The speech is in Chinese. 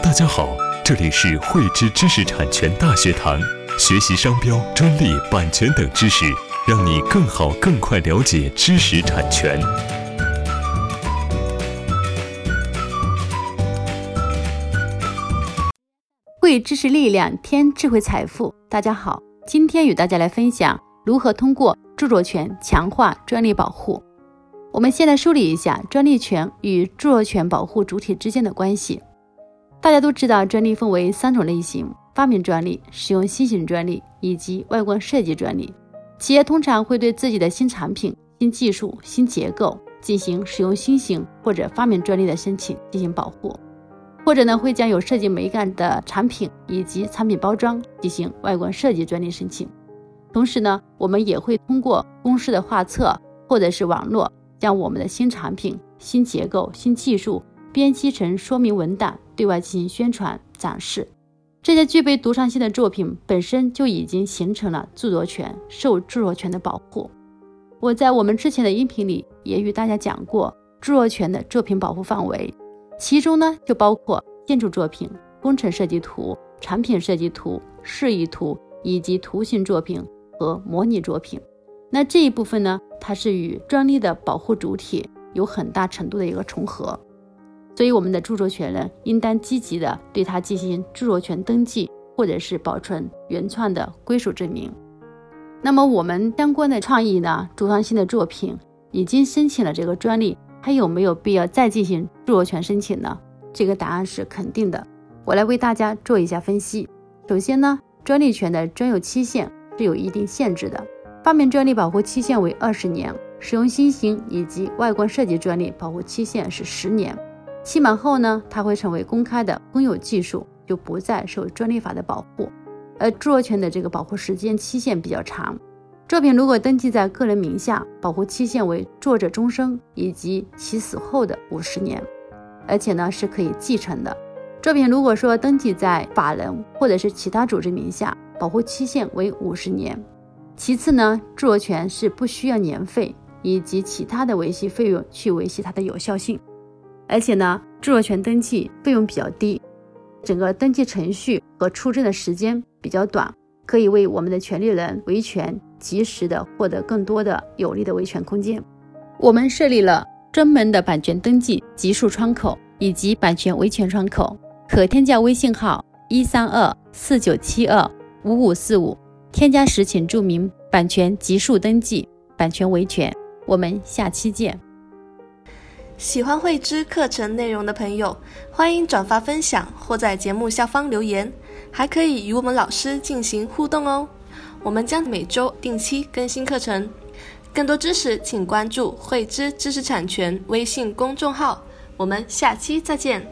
大家好，这里是汇知知识产权大学堂，学习商标、专利、版权等知识，让你更好、更快了解知识产权。汇知识力量，添智慧财富。大家好，今天与大家来分享如何通过著作权强化专利保护。我们先来梳理一下专利权与著作权保护主体之间的关系。大家都知道，专利分为三种类型：发明专利、使用新型专利以及外观设计专利。企业通常会对自己的新产品、新技术、新结构进行使用新型或者发明专利的申请进行保护，或者呢会将有设计美感的产品以及产品包装进行外观设计专利申请。同时呢，我们也会通过公司的画册或者是网络。将我们的新产品、新结构、新技术编辑成说明文档，对外进行宣传展示。这些具备独创性的作品本身就已经形成了著作权，受著作权的保护。我在我们之前的音频里也与大家讲过著作权的作品保护范围，其中呢就包括建筑作品、工程设计图、产品设计图、示意图以及图形作品和模拟作品。那这一部分呢，它是与专利的保护主体有很大程度的一个重合，所以我们的著作权人应当积极的对它进行著作权登记，或者是保存原创的归属证明。那么我们相关的创意呢，独创性的作品已经申请了这个专利，还有没有必要再进行著作权申请呢？这个答案是肯定的。我来为大家做一下分析。首先呢，专利权的专有期限是有一定限制的。发明专利保护期限为二十年，使用新型以及外观设计专利保护期限是十年。期满后呢，它会成为公开的公有技术，就不再受专利法的保护。而著作权的这个保护时间期限比较长，作品如果登记在个人名下，保护期限为作者终生以及其死后的五十年，而且呢是可以继承的。作品如果说登记在法人或者是其他组织名下，保护期限为五十年。其次呢，著作权是不需要年费以及其他的维系费用去维系它的有效性，而且呢，著作权登记费用比较低，整个登记程序和出证的时间比较短，可以为我们的权利人维权及时的获得更多的有利的维权空间。我们设立了专门的版权登记极速窗口以及版权维权窗口，可添加微信号一三二四九七二五五四五。添加时请注明版权急速登记、版权维权。我们下期见。喜欢慧知课程内容的朋友，欢迎转发分享或在节目下方留言，还可以与我们老师进行互动哦。我们将每周定期更新课程，更多知识请关注慧知知识产权微信公众号。我们下期再见。